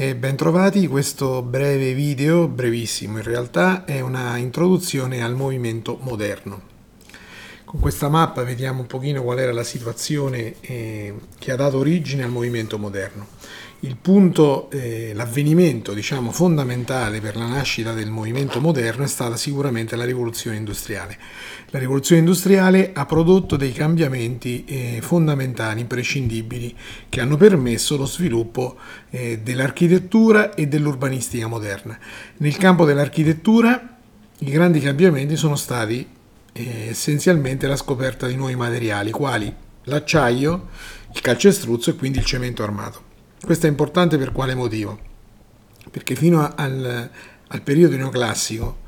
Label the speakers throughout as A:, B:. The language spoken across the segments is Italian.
A: e bentrovati, questo breve video, brevissimo in realtà, è una introduzione al movimento moderno. Con questa mappa vediamo un pochino qual era la situazione eh, che ha dato origine al movimento moderno. Il punto, eh, l'avvenimento diciamo, fondamentale per la nascita del movimento moderno è stata sicuramente la rivoluzione industriale. La rivoluzione industriale ha prodotto dei cambiamenti eh, fondamentali, imprescindibili, che hanno permesso lo sviluppo eh, dell'architettura e dell'urbanistica moderna. Nel campo dell'architettura i grandi cambiamenti sono stati eh, essenzialmente la scoperta di nuovi materiali, quali l'acciaio, il calcestruzzo e quindi il cemento armato. Questo è importante per quale motivo? Perché fino al, al periodo neoclassico,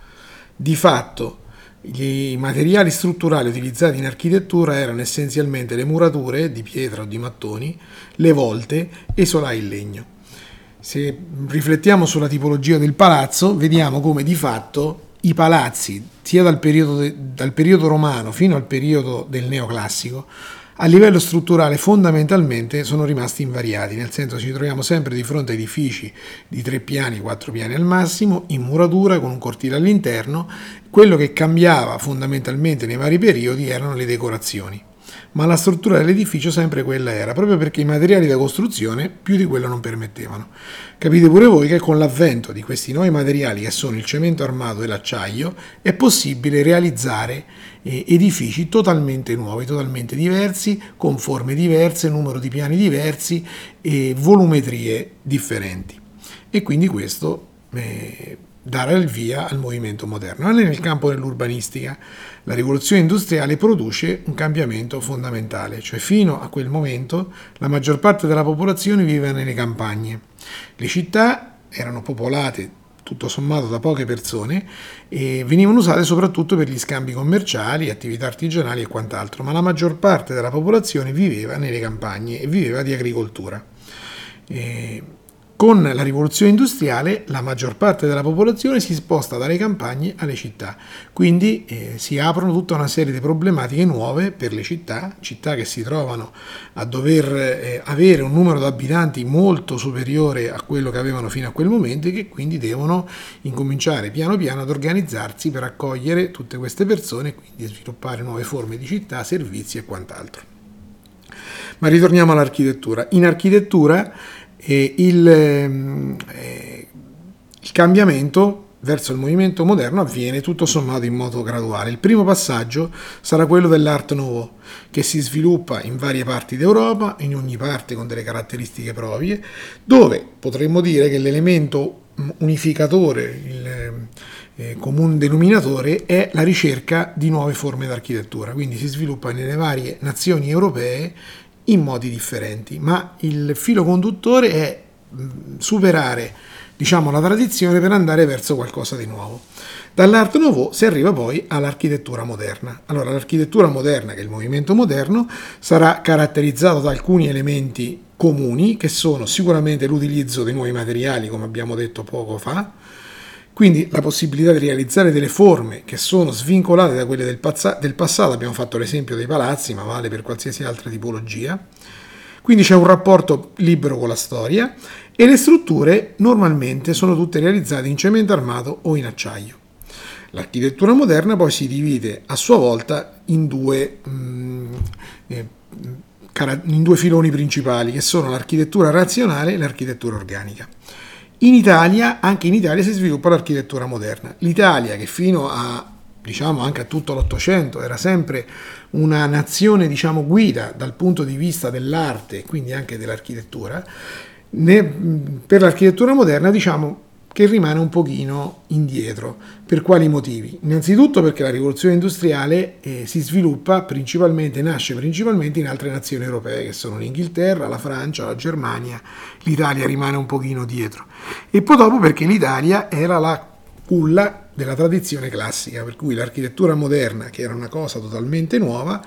A: di fatto, i materiali strutturali utilizzati in architettura erano essenzialmente le murature di pietra o di mattoni, le volte e i solai in legno. Se riflettiamo sulla tipologia del palazzo, vediamo come di fatto i palazzi, sia dal periodo, dal periodo romano fino al periodo del neoclassico, a livello strutturale fondamentalmente sono rimasti invariati, nel senso ci troviamo sempre di fronte a edifici di tre piani, quattro piani al massimo, in muratura con un cortile all'interno, quello che cambiava fondamentalmente nei vari periodi erano le decorazioni ma la struttura dell'edificio sempre quella era, proprio perché i materiali da costruzione più di quello non permettevano. Capite pure voi che con l'avvento di questi nuovi materiali che sono il cemento armato e l'acciaio è possibile realizzare eh, edifici totalmente nuovi, totalmente diversi, con forme diverse, numero di piani diversi e volumetrie differenti. E quindi questo eh, dare il via al movimento moderno. Anche nel campo dell'urbanistica la rivoluzione industriale produce un cambiamento fondamentale, cioè fino a quel momento la maggior parte della popolazione viveva nelle campagne. Le città erano popolate tutto sommato da poche persone e venivano usate soprattutto per gli scambi commerciali, attività artigianali e quant'altro, ma la maggior parte della popolazione viveva nelle campagne e viveva di agricoltura. E con la rivoluzione industriale la maggior parte della popolazione si sposta dalle campagne alle città, quindi eh, si aprono tutta una serie di problematiche nuove per le città, città che si trovano a dover eh, avere un numero di abitanti molto superiore a quello che avevano fino a quel momento e che quindi devono incominciare piano piano ad organizzarsi per accogliere tutte queste persone e quindi sviluppare nuove forme di città, servizi e quant'altro. Ma ritorniamo all'architettura. In architettura e il, ehm, eh, il cambiamento verso il movimento moderno avviene tutto sommato in modo graduale. Il primo passaggio sarà quello dell'Art Nouveau, che si sviluppa in varie parti d'Europa, in ogni parte con delle caratteristiche proprie, dove potremmo dire che l'elemento unificatore, il eh, comune denominatore, è la ricerca di nuove forme d'architettura. Quindi si sviluppa nelle varie nazioni europee in modi differenti, ma il filo conduttore è superare diciamo, la tradizione per andare verso qualcosa di nuovo. Dall'Art Nouveau si arriva poi all'architettura moderna. Allora, l'architettura moderna, che è il movimento moderno, sarà caratterizzato da alcuni elementi comuni, che sono sicuramente l'utilizzo dei nuovi materiali, come abbiamo detto poco fa, quindi la possibilità di realizzare delle forme che sono svincolate da quelle del, pazza- del passato, abbiamo fatto l'esempio dei palazzi, ma vale per qualsiasi altra tipologia. Quindi c'è un rapporto libero con la storia e le strutture normalmente sono tutte realizzate in cemento armato o in acciaio. L'architettura moderna poi si divide a sua volta in due, mm, eh, in due filoni principali che sono l'architettura razionale e l'architettura organica. In Italia, anche in Italia si sviluppa l'architettura moderna. L'Italia che fino a diciamo anche a tutto l'Ottocento era sempre una nazione diciamo guida dal punto di vista dell'arte, quindi anche dell'architettura, per l'architettura moderna diciamo che rimane un pochino indietro. Per quali motivi? Innanzitutto perché la rivoluzione industriale eh, si sviluppa principalmente, nasce principalmente in altre nazioni europee, che sono l'Inghilterra, la Francia, la Germania, l'Italia rimane un pochino dietro. E poi dopo perché l'Italia era la culla della tradizione classica, per cui l'architettura moderna, che era una cosa totalmente nuova,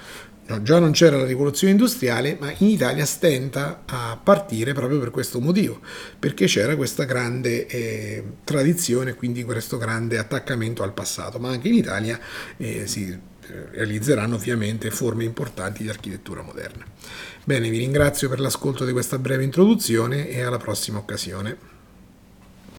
A: No, già non c'era la rivoluzione industriale, ma in Italia stenta a partire proprio per questo motivo, perché c'era questa grande eh, tradizione, quindi questo grande attaccamento al passato, ma anche in Italia eh, si eh, realizzeranno ovviamente forme importanti di architettura moderna. Bene, vi ringrazio per l'ascolto di questa breve introduzione e alla prossima occasione.